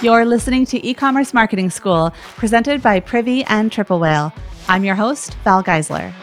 You're listening to E-commerce Marketing School, presented by Privy and Triple Whale. I'm your host, Val Geisler.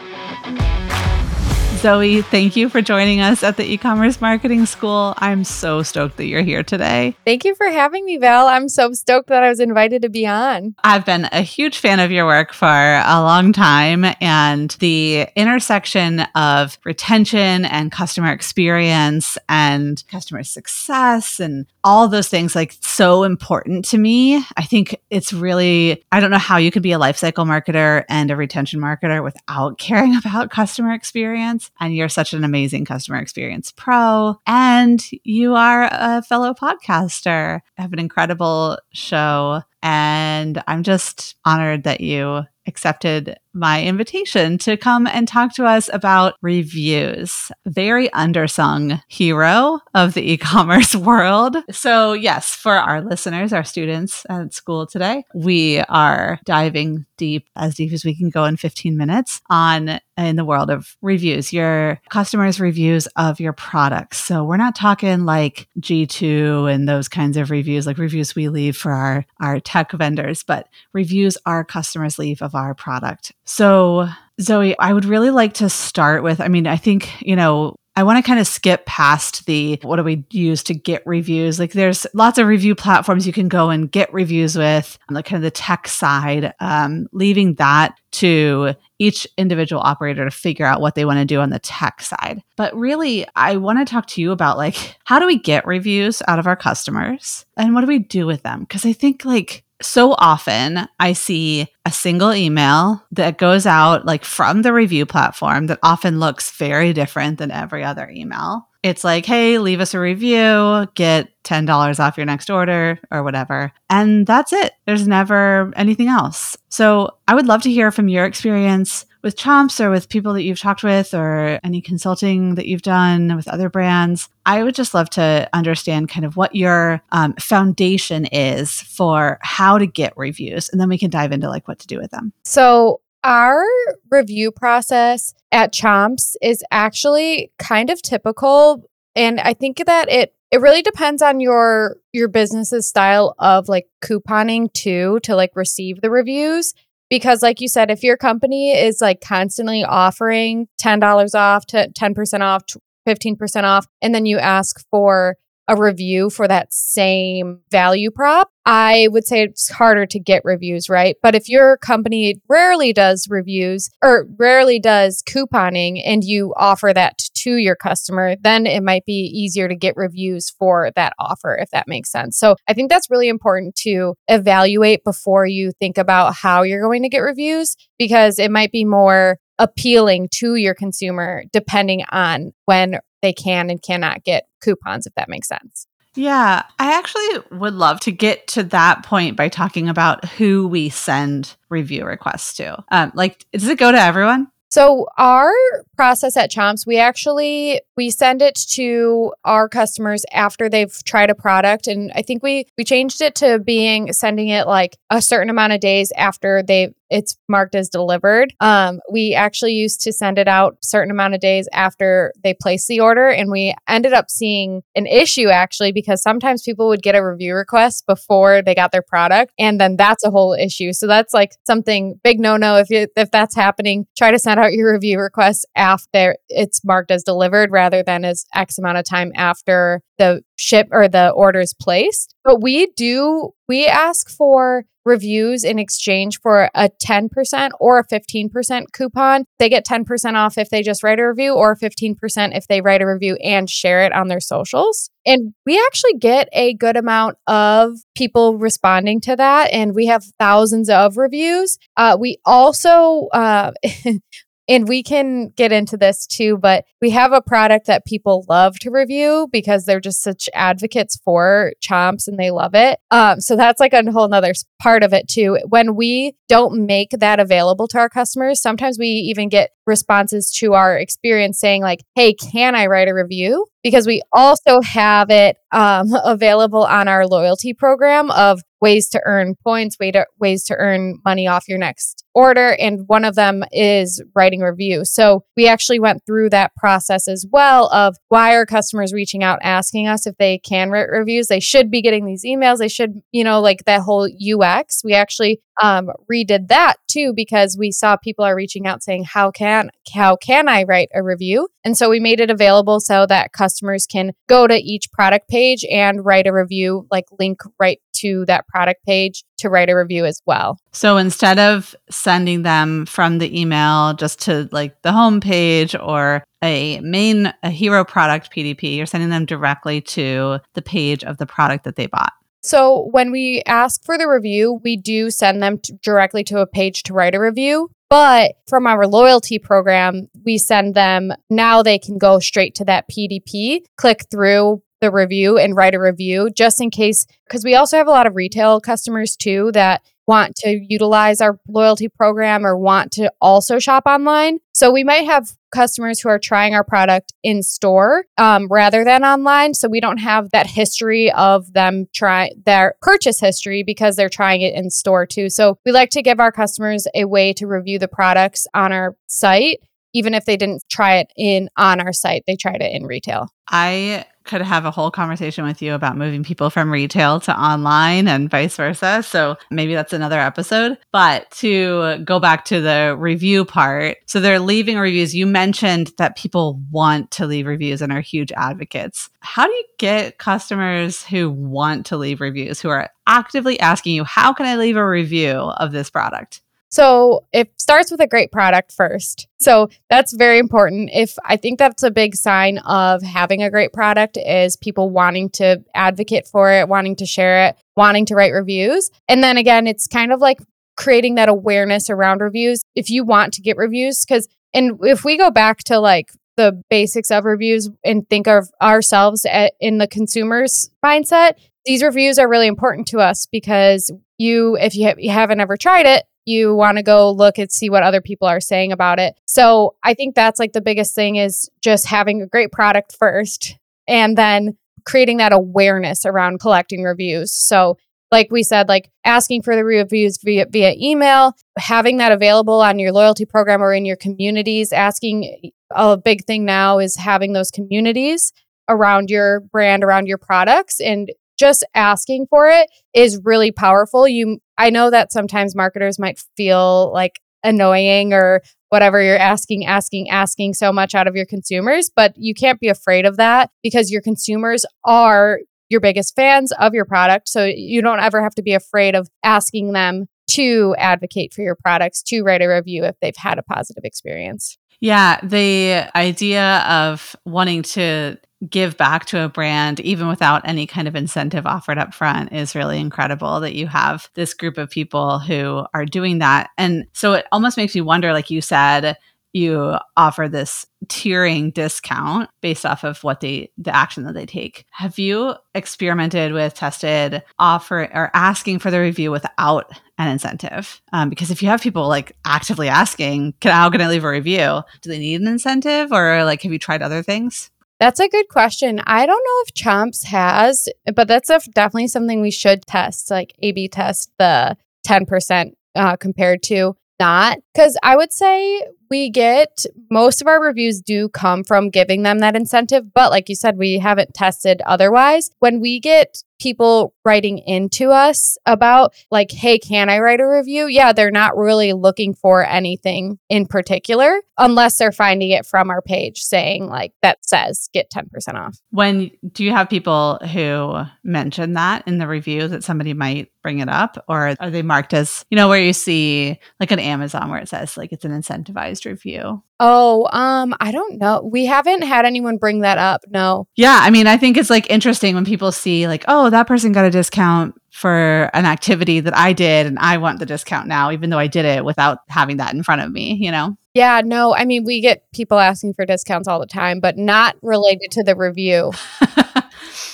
Zoe, thank you for joining us at the e-commerce marketing school. I'm so stoked that you're here today. Thank you for having me, Val. I'm so stoked that I was invited to be on. I've been a huge fan of your work for a long time and the intersection of retention and customer experience and customer success and all those things like so important to me. I think it's really I don't know how you could be a lifecycle marketer and a retention marketer without caring about customer experience and you're such an amazing customer experience pro. And you are a fellow podcaster. I have an incredible show. And I'm just honored that you accepted my invitation to come and talk to us about reviews. Very undersung hero of the e commerce world. So, yes, for our listeners, our students at school today, we are diving deep, as deep as we can go in 15 minutes, on in the world of reviews, your customers' reviews of your products. So, we're not talking like G2 and those kinds of reviews, like reviews we leave for our, our tech vendors, but reviews our customers leave of our product. So, Zoe, I would really like to start with I mean, I think, you know, I want to kind of skip past the what do we use to get reviews? Like there's lots of review platforms you can go and get reviews with, like kind of the tech side, um, leaving that to each individual operator to figure out what they want to do on the tech side. But really, I want to talk to you about like how do we get reviews out of our customers and what do we do with them? Because I think like so often I see a single email that goes out like from the review platform that often looks very different than every other email. It's like, hey, leave us a review, get $10 off your next order or whatever. And that's it. There's never anything else. So I would love to hear from your experience with Chomps or with people that you've talked with or any consulting that you've done with other brands. I would just love to understand kind of what your um, foundation is for how to get reviews. And then we can dive into like what to do with them. So, our review process at Chomps is actually kind of typical. And I think that it it really depends on your your business's style of like couponing too to like receive the reviews because like you said if your company is like constantly offering $10 off to 10% off 15% off and then you ask for a review for that same value prop, I would say it's harder to get reviews, right? But if your company rarely does reviews or rarely does couponing and you offer that to your customer, then it might be easier to get reviews for that offer, if that makes sense. So I think that's really important to evaluate before you think about how you're going to get reviews because it might be more appealing to your consumer depending on when they can and cannot get coupons, if that makes sense. Yeah, I actually would love to get to that point by talking about who we send review requests to. Um, like, does it go to everyone? So our process at Chomps, we actually we send it to our customers after they've tried a product and I think we we changed it to being sending it like a certain amount of days after they it's marked as delivered. Um, we actually used to send it out certain amount of days after they placed the order, and we ended up seeing an issue actually because sometimes people would get a review request before they got their product, and then that's a whole issue. So that's like something big no no if you, if that's happening. Try to send out your review request after it's marked as delivered rather than as X amount of time after the ship or the order is placed. But we do we ask for reviews in exchange for a 10% or a 15% coupon. They get 10% off if they just write a review or 15% if they write a review and share it on their socials. And we actually get a good amount of people responding to that. And we have thousands of reviews. Uh, we also, uh, And we can get into this too, but we have a product that people love to review because they're just such advocates for chomps and they love it. Um, so that's like a whole nother part of it too. When we don't make that available to our customers, sometimes we even get responses to our experience saying, like, hey, can I write a review? Because we also have it um, available on our loyalty program of ways to earn points, way to, ways to earn money off your next order. And one of them is writing review. So we actually went through that process as well of why are customers reaching out asking us if they can write reviews? They should be getting these emails. They should, you know, like that whole UX. We actually um, redid that too because we saw people are reaching out saying, how can, how can I write a review? And so we made it available so that customers can go to each product page and write a review, like link right to that product page to write a review as well. So instead of sending them from the email just to like the home page or a main a hero product PDP, you're sending them directly to the page of the product that they bought. So when we ask for the review, we do send them to directly to a page to write a review. But from our loyalty program, we send them now they can go straight to that PDP, click through, the review and write a review just in case because we also have a lot of retail customers too that want to utilize our loyalty program or want to also shop online. So we might have customers who are trying our product in store um, rather than online. So we don't have that history of them try their purchase history because they're trying it in store too. So we like to give our customers a way to review the products on our site even if they didn't try it in on our site they tried it in retail i could have a whole conversation with you about moving people from retail to online and vice versa. So maybe that's another episode. But to go back to the review part, so they're leaving reviews. You mentioned that people want to leave reviews and are huge advocates. How do you get customers who want to leave reviews, who are actively asking you, how can I leave a review of this product? So it starts with a great product first. So that's very important. If I think that's a big sign of having a great product is people wanting to advocate for it, wanting to share it, wanting to write reviews. And then again, it's kind of like creating that awareness around reviews. If you want to get reviews, because and if we go back to like the basics of reviews and think of ourselves at, in the consumer's mindset, these reviews are really important to us because you, if you, ha- you haven't ever tried it, you want to go look and see what other people are saying about it. So I think that's like the biggest thing is just having a great product first and then creating that awareness around collecting reviews. So like we said, like asking for the reviews via, via email, having that available on your loyalty program or in your communities, asking a big thing now is having those communities around your brand, around your products and just asking for it is really powerful. You I know that sometimes marketers might feel like annoying or whatever you're asking asking asking so much out of your consumers, but you can't be afraid of that because your consumers are your biggest fans of your product. So you don't ever have to be afraid of asking them to advocate for your products, to write a review if they've had a positive experience. Yeah, the idea of wanting to give back to a brand even without any kind of incentive offered up front is really incredible that you have this group of people who are doing that. And so it almost makes me wonder like you said you offer this tiering discount based off of what they the action that they take. Have you experimented with tested offer or asking for the review without an incentive? Um, because if you have people like actively asking, can how can I leave a review? Do they need an incentive or like have you tried other things? That's a good question. I don't know if Chomps has, but that's a, definitely something we should test, like A B test the 10% uh, compared to not. Because I would say we get most of our reviews do come from giving them that incentive. But like you said, we haven't tested otherwise. When we get people writing into us about like hey can i write a review yeah they're not really looking for anything in particular unless they're finding it from our page saying like that says get 10% off when do you have people who mention that in the review that somebody might bring it up or are they marked as you know where you see like an amazon where it says like it's an incentivized review Oh, um, I don't know. We haven't had anyone bring that up. No. Yeah, I mean, I think it's like interesting when people see like, oh, that person got a discount for an activity that I did and I want the discount now even though I did it without having that in front of me, you know. Yeah, no. I mean, we get people asking for discounts all the time, but not related to the review.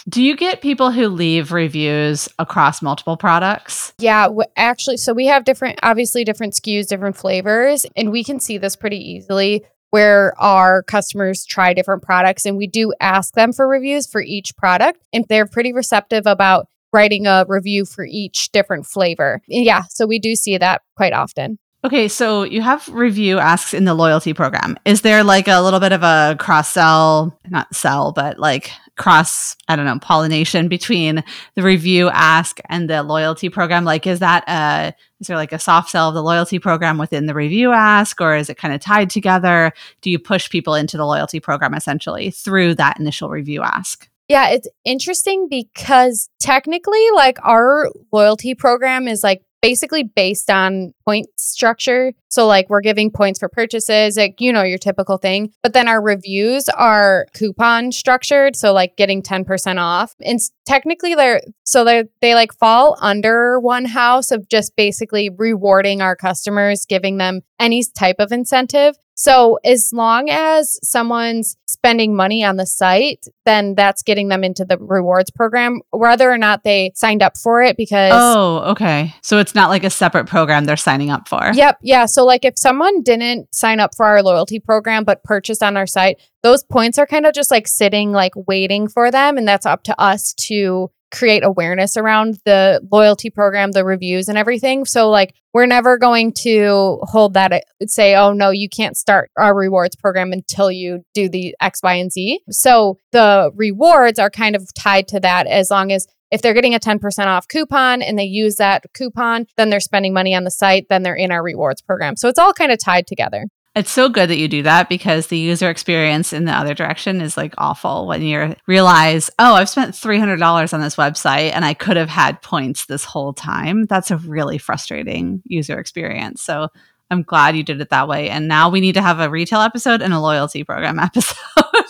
Do you get people who leave reviews across multiple products? Yeah, w- actually, so we have different, obviously, different SKUs, different flavors, and we can see this pretty easily where our customers try different products and we do ask them for reviews for each product. And they're pretty receptive about writing a review for each different flavor. Yeah, so we do see that quite often. Okay, so you have review asks in the loyalty program. Is there like a little bit of a cross sell, not sell, but like cross, I don't know, pollination between the review ask and the loyalty program? Like, is that a, is there like a soft sell of the loyalty program within the review ask, or is it kind of tied together? Do you push people into the loyalty program essentially through that initial review ask? Yeah, it's interesting because technically, like, our loyalty program is like basically based on point structure. So, like, we're giving points for purchases, like, you know, your typical thing. But then our reviews are coupon structured. So, like, getting 10% off. And technically, they're so they they like fall under one house of just basically rewarding our customers, giving them any type of incentive. So, as long as someone's spending money on the site, then that's getting them into the rewards program, whether or not they signed up for it. Because, oh, okay. So, it's not like a separate program they're signing up for. Yep. Yeah. So, like if someone didn't sign up for our loyalty program but purchased on our site, those points are kind of just like sitting, like waiting for them. And that's up to us to create awareness around the loyalty program, the reviews and everything. So like we're never going to hold that uh, say, oh no, you can't start our rewards program until you do the X, Y, and Z. So the rewards are kind of tied to that as long as if they're getting a 10% off coupon and they use that coupon, then they're spending money on the site, then they're in our rewards program. So it's all kind of tied together. It's so good that you do that because the user experience in the other direction is like awful when you realize, oh, I've spent $300 on this website and I could have had points this whole time. That's a really frustrating user experience. So I'm glad you did it that way. And now we need to have a retail episode and a loyalty program episode.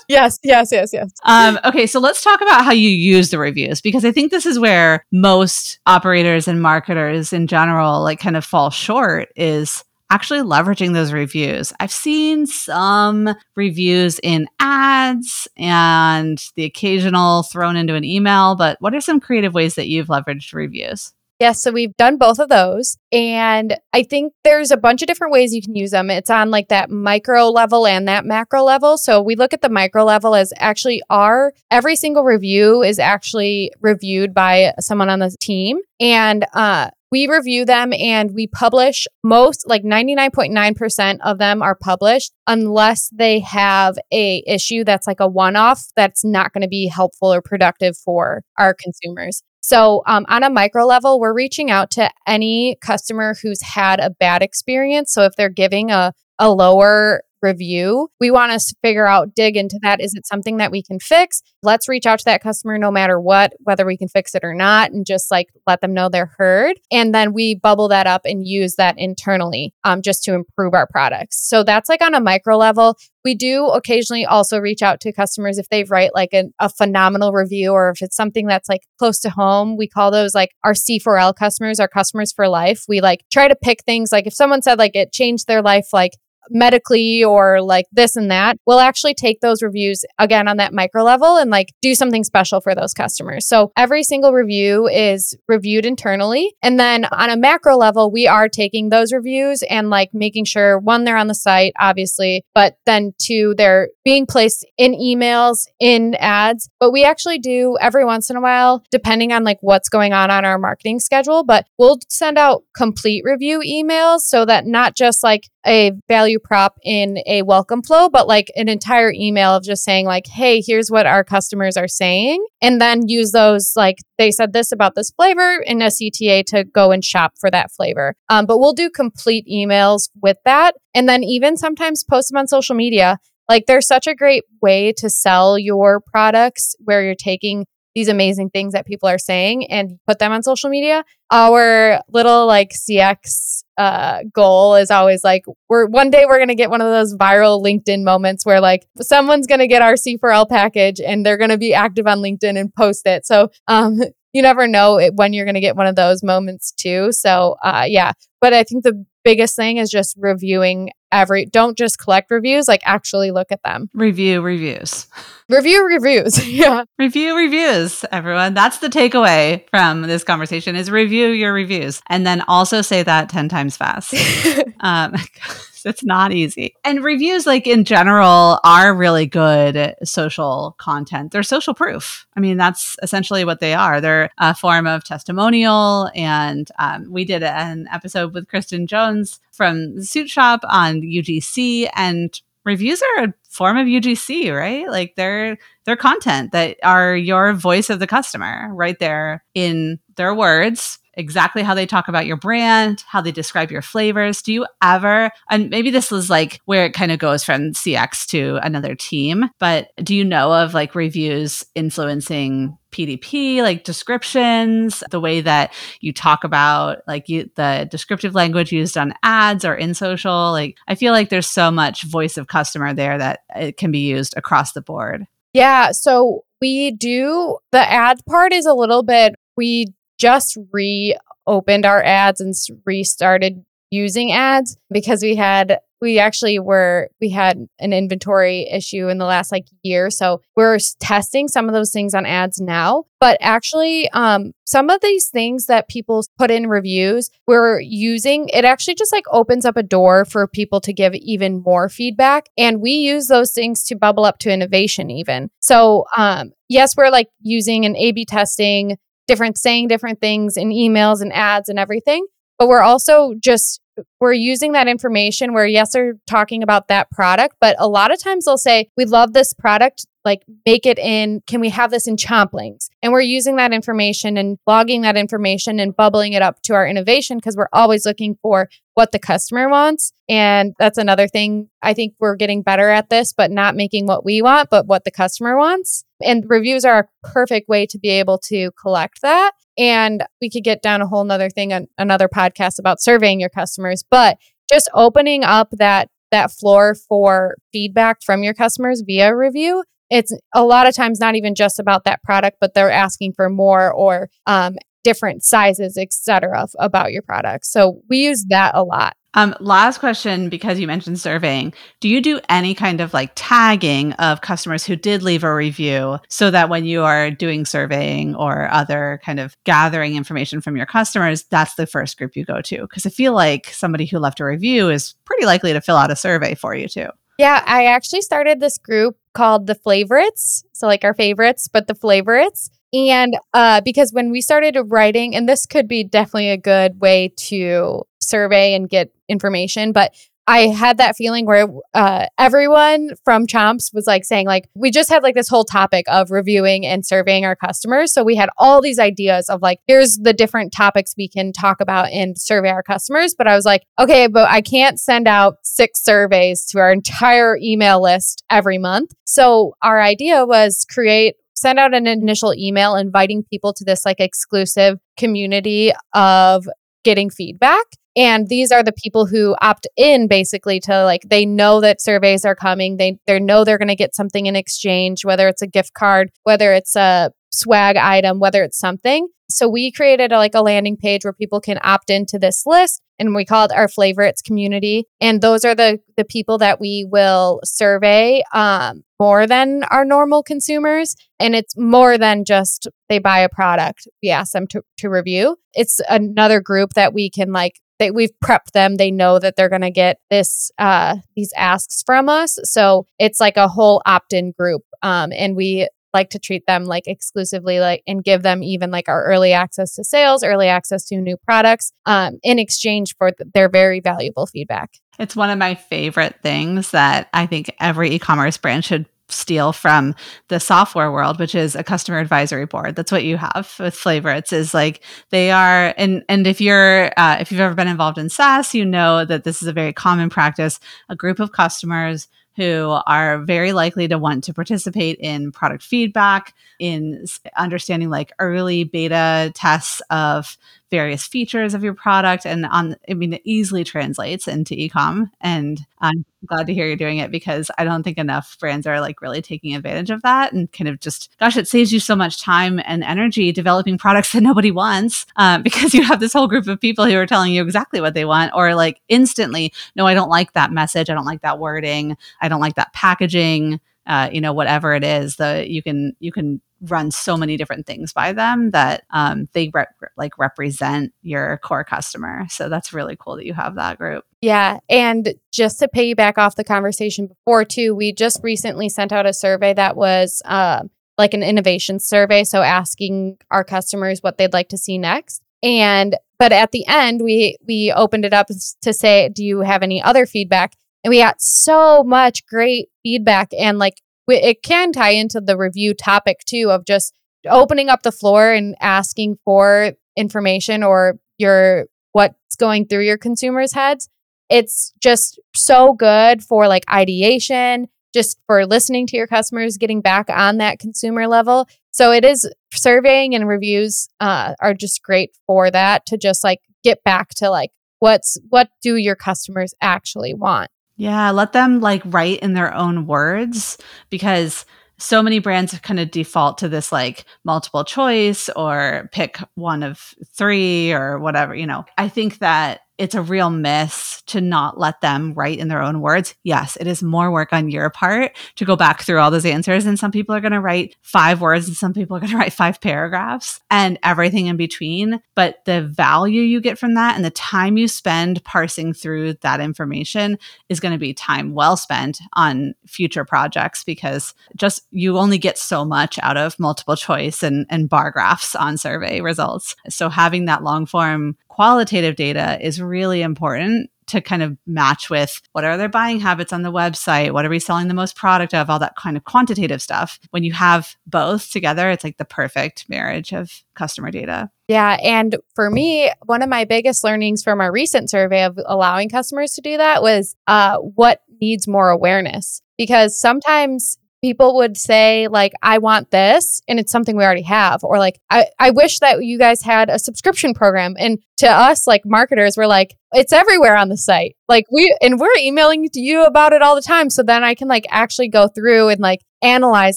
yes, yes, yes, yes. Um, okay, so let's talk about how you use the reviews because I think this is where most operators and marketers in general like kind of fall short is actually leveraging those reviews. I've seen some reviews in ads and the occasional thrown into an email, but what are some creative ways that you've leveraged reviews? Yes, so we've done both of those. And I think there's a bunch of different ways you can use them. It's on like that micro level and that macro level. So we look at the micro level as actually our every single review is actually reviewed by someone on the team. And uh we review them and we publish most like 99.9% of them are published unless they have a issue that's like a one-off that's not going to be helpful or productive for our consumers so, um, on a micro level, we're reaching out to any customer who's had a bad experience. So, if they're giving a, a lower review. We want to figure out, dig into that. Is it something that we can fix? Let's reach out to that customer no matter what, whether we can fix it or not, and just like let them know they're heard. And then we bubble that up and use that internally um, just to improve our products. So that's like on a micro level. We do occasionally also reach out to customers if they write like a, a phenomenal review or if it's something that's like close to home. We call those like our C4L customers, our customers for life. We like try to pick things like if someone said like it changed their life like medically or like this and that, we'll actually take those reviews again on that micro level and like do something special for those customers. So every single review is reviewed internally. And then on a macro level, we are taking those reviews and like making sure one, they're on the site, obviously, but then two, they're being placed in emails, in ads. But we actually do every once in a while, depending on like what's going on on our marketing schedule, but we'll send out complete review emails so that not just like a value prop in a welcome flow, but like an entire email of just saying, like, hey, here's what our customers are saying. And then use those, like, they said this about this flavor in a CTA to go and shop for that flavor. Um, but we'll do complete emails with that. And then even sometimes post them on social media. Like, they're such a great way to sell your products where you're taking these amazing things that people are saying and put them on social media. Our little like CX uh, goal is always like we're one day we're gonna get one of those viral LinkedIn moments where like someone's gonna get our C4L package and they're gonna be active on LinkedIn and post it. So um, you never know it, when you're gonna get one of those moments too. So uh, yeah, but I think the biggest thing is just reviewing every don't just collect reviews, like actually look at them. Review reviews. Review reviews. yeah. Review reviews, everyone. That's the takeaway from this conversation is review your reviews. And then also say that 10 times fast. um, it's not easy. And reviews, like in general, are really good social content. They're social proof. I mean, that's essentially what they are. They're a form of testimonial. And um, we did an episode with Kristen Jones from Suit Shop on UGC, and reviews are a form of UGC, right? Like they're they're content that are your voice of the customer right there in their words exactly how they talk about your brand, how they describe your flavors. Do you ever, and maybe this is like where it kind of goes from CX to another team, but do you know of like reviews influencing PDP, like descriptions, the way that you talk about like you, the descriptive language used on ads or in social? Like, I feel like there's so much voice of customer there that it can be used across the board. Yeah. So we do the ad part is a little bit, we just reopened our ads and restarted using ads because we had we actually were we had an inventory issue in the last like year. So we're testing some of those things on ads now. But actually um some of these things that people put in reviews we're using it actually just like opens up a door for people to give even more feedback. And we use those things to bubble up to innovation even. So um yes we're like using an a b testing different saying different things in emails and ads and everything. But we're also just we're using that information where yes they're talking about that product but a lot of times they'll say we love this product like make it in can we have this in chomplings? And we're using that information and logging that information and bubbling it up to our innovation because we're always looking for what the customer wants. And that's another thing i think we're getting better at this but not making what we want but what the customer wants. And reviews are a perfect way to be able to collect that. And we could get down a whole nother thing on another podcast about surveying your customers but just opening up that that floor for feedback from your customers via review it's a lot of times not even just about that product, but they're asking for more or um, different sizes, etc., about your product. So we use that a lot. Um, last question, because you mentioned surveying, do you do any kind of like tagging of customers who did leave a review so that when you are doing surveying or other kind of gathering information from your customers, that's the first group you go to? Because I feel like somebody who left a review is pretty likely to fill out a survey for you too. Yeah, I actually started this group called the Flavorites. So, like our favorites, but the Flavorites. And uh, because when we started writing, and this could be definitely a good way to survey and get information, but I had that feeling where uh, everyone from Chomps was like saying, like, we just had like this whole topic of reviewing and surveying our customers. So we had all these ideas of like, here's the different topics we can talk about and survey our customers. But I was like, okay, but I can't send out six surveys to our entire email list every month. So our idea was create send out an initial email inviting people to this like exclusive community of getting feedback and these are the people who opt in basically to like they know that surveys are coming. They they know they're going to get something in exchange whether it's a gift card whether it's a swag item whether it's something. So we created a, like a landing page where people can opt into this list and we call it our Flavorites community. And those are the the people that we will survey um, more than our normal consumers. And it's more than just they buy a product. We ask them to, to review. It's another group that we can like we've prepped them. They know that they're going to get this uh, these asks from us. So it's like a whole opt in group, um, and we like to treat them like exclusively like and give them even like our early access to sales early access to new products um, in exchange for th- their very valuable feedback it's one of my favorite things that i think every e-commerce brand should steal from the software world, which is a customer advisory board. That's what you have with Flavorites. Is like they are, and and if you're uh, if you've ever been involved in SaaS, you know that this is a very common practice. A group of customers who are very likely to want to participate in product feedback, in understanding like early beta tests of various features of your product and on i mean it easily translates into ecom and i'm glad to hear you're doing it because i don't think enough brands are like really taking advantage of that and kind of just gosh it saves you so much time and energy developing products that nobody wants um, because you have this whole group of people who are telling you exactly what they want or like instantly no i don't like that message. I don't like that wording. I don't like that packaging uh, you know whatever it is the you can you can run so many different things by them that um, they re- like represent your core customer. So that's really cool that you have that group. Yeah. And just to piggyback off the conversation before, too, we just recently sent out a survey that was uh, like an innovation survey. So asking our customers what they'd like to see next. And but at the end, we we opened it up to say, do you have any other feedback? And we got so much great feedback and like it can tie into the review topic too of just opening up the floor and asking for information or your what's going through your consumers' heads. It's just so good for like ideation, just for listening to your customers, getting back on that consumer level. So it is surveying and reviews uh, are just great for that to just like get back to like what's what do your customers actually want yeah, let them like write in their own words because so many brands kind of default to this like multiple choice or pick one of three or whatever, you know. I think that it's a real miss to not let them write in their own words. Yes, it is more work on your part to go back through all those answers. And some people are going to write five words and some people are going to write five paragraphs and everything in between. But the value you get from that and the time you spend parsing through that information is going to be time well spent on future projects because just you only get so much out of multiple choice and, and bar graphs on survey results. So having that long form qualitative data is really important to kind of match with what are their buying habits on the website? What are we selling the most product of? All that kind of quantitative stuff. When you have both together, it's like the perfect marriage of customer data. Yeah. And for me, one of my biggest learnings from our recent survey of allowing customers to do that was uh, what needs more awareness. Because sometimes people would say like i want this and it's something we already have or like I, I wish that you guys had a subscription program. And to us like marketers we're like it's everywhere on the site. Like we and we're emailing to you about it all the time so then i can like actually go through and like analyze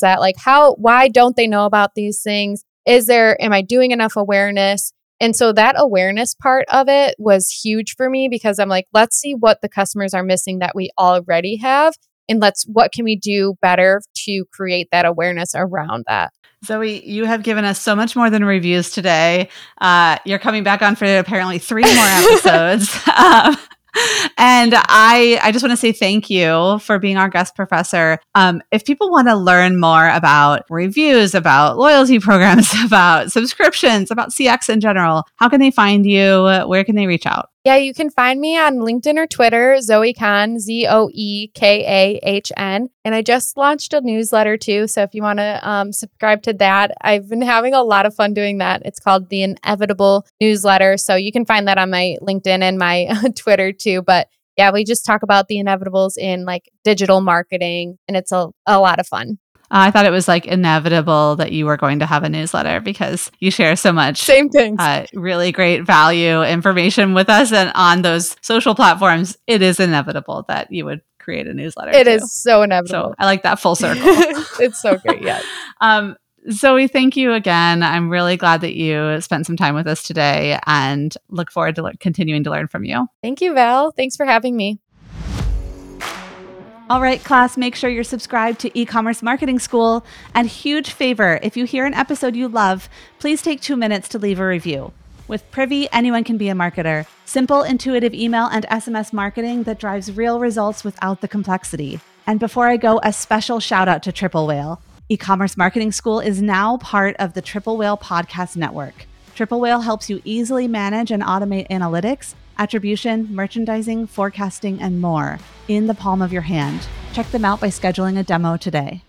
that like how why don't they know about these things? Is there am i doing enough awareness? And so that awareness part of it was huge for me because I'm like, let's see what the customers are missing that we already have and let's what can we do better to create that awareness around that Zoe, you have given us so much more than reviews today. Uh, you're coming back on for apparently three more episodes. um, and I, I just want to say thank you for being our guest professor. Um, if people want to learn more about reviews, about loyalty programs, about subscriptions, about CX in general, how can they find you? Where can they reach out? Yeah, you can find me on LinkedIn or Twitter, Zoe Kahn, Z O E K A H N. And I just launched a newsletter too. So if you want to um, subscribe to that, I've been having a lot of fun doing that. It's called The Inevitable Newsletter. So you can find that on my LinkedIn and my Twitter too. But yeah, we just talk about the inevitables in like digital marketing, and it's a, a lot of fun. I thought it was like inevitable that you were going to have a newsletter because you share so much. Same thing. Uh, really great value information with us. And on those social platforms, it is inevitable that you would create a newsletter. It too. is so inevitable. So I like that full circle. it's so great. Yeah. um, Zoe, thank you again. I'm really glad that you spent some time with us today and look forward to le- continuing to learn from you. Thank you, Val. Thanks for having me. All right, class, make sure you're subscribed to e-commerce marketing school. And huge favor, if you hear an episode you love, please take two minutes to leave a review. With Privy, anyone can be a marketer. Simple, intuitive email and SMS marketing that drives real results without the complexity. And before I go, a special shout out to Triple Whale. E-commerce marketing school is now part of the Triple Whale podcast network. Triple Whale helps you easily manage and automate analytics attribution, merchandising, forecasting, and more in the palm of your hand. Check them out by scheduling a demo today.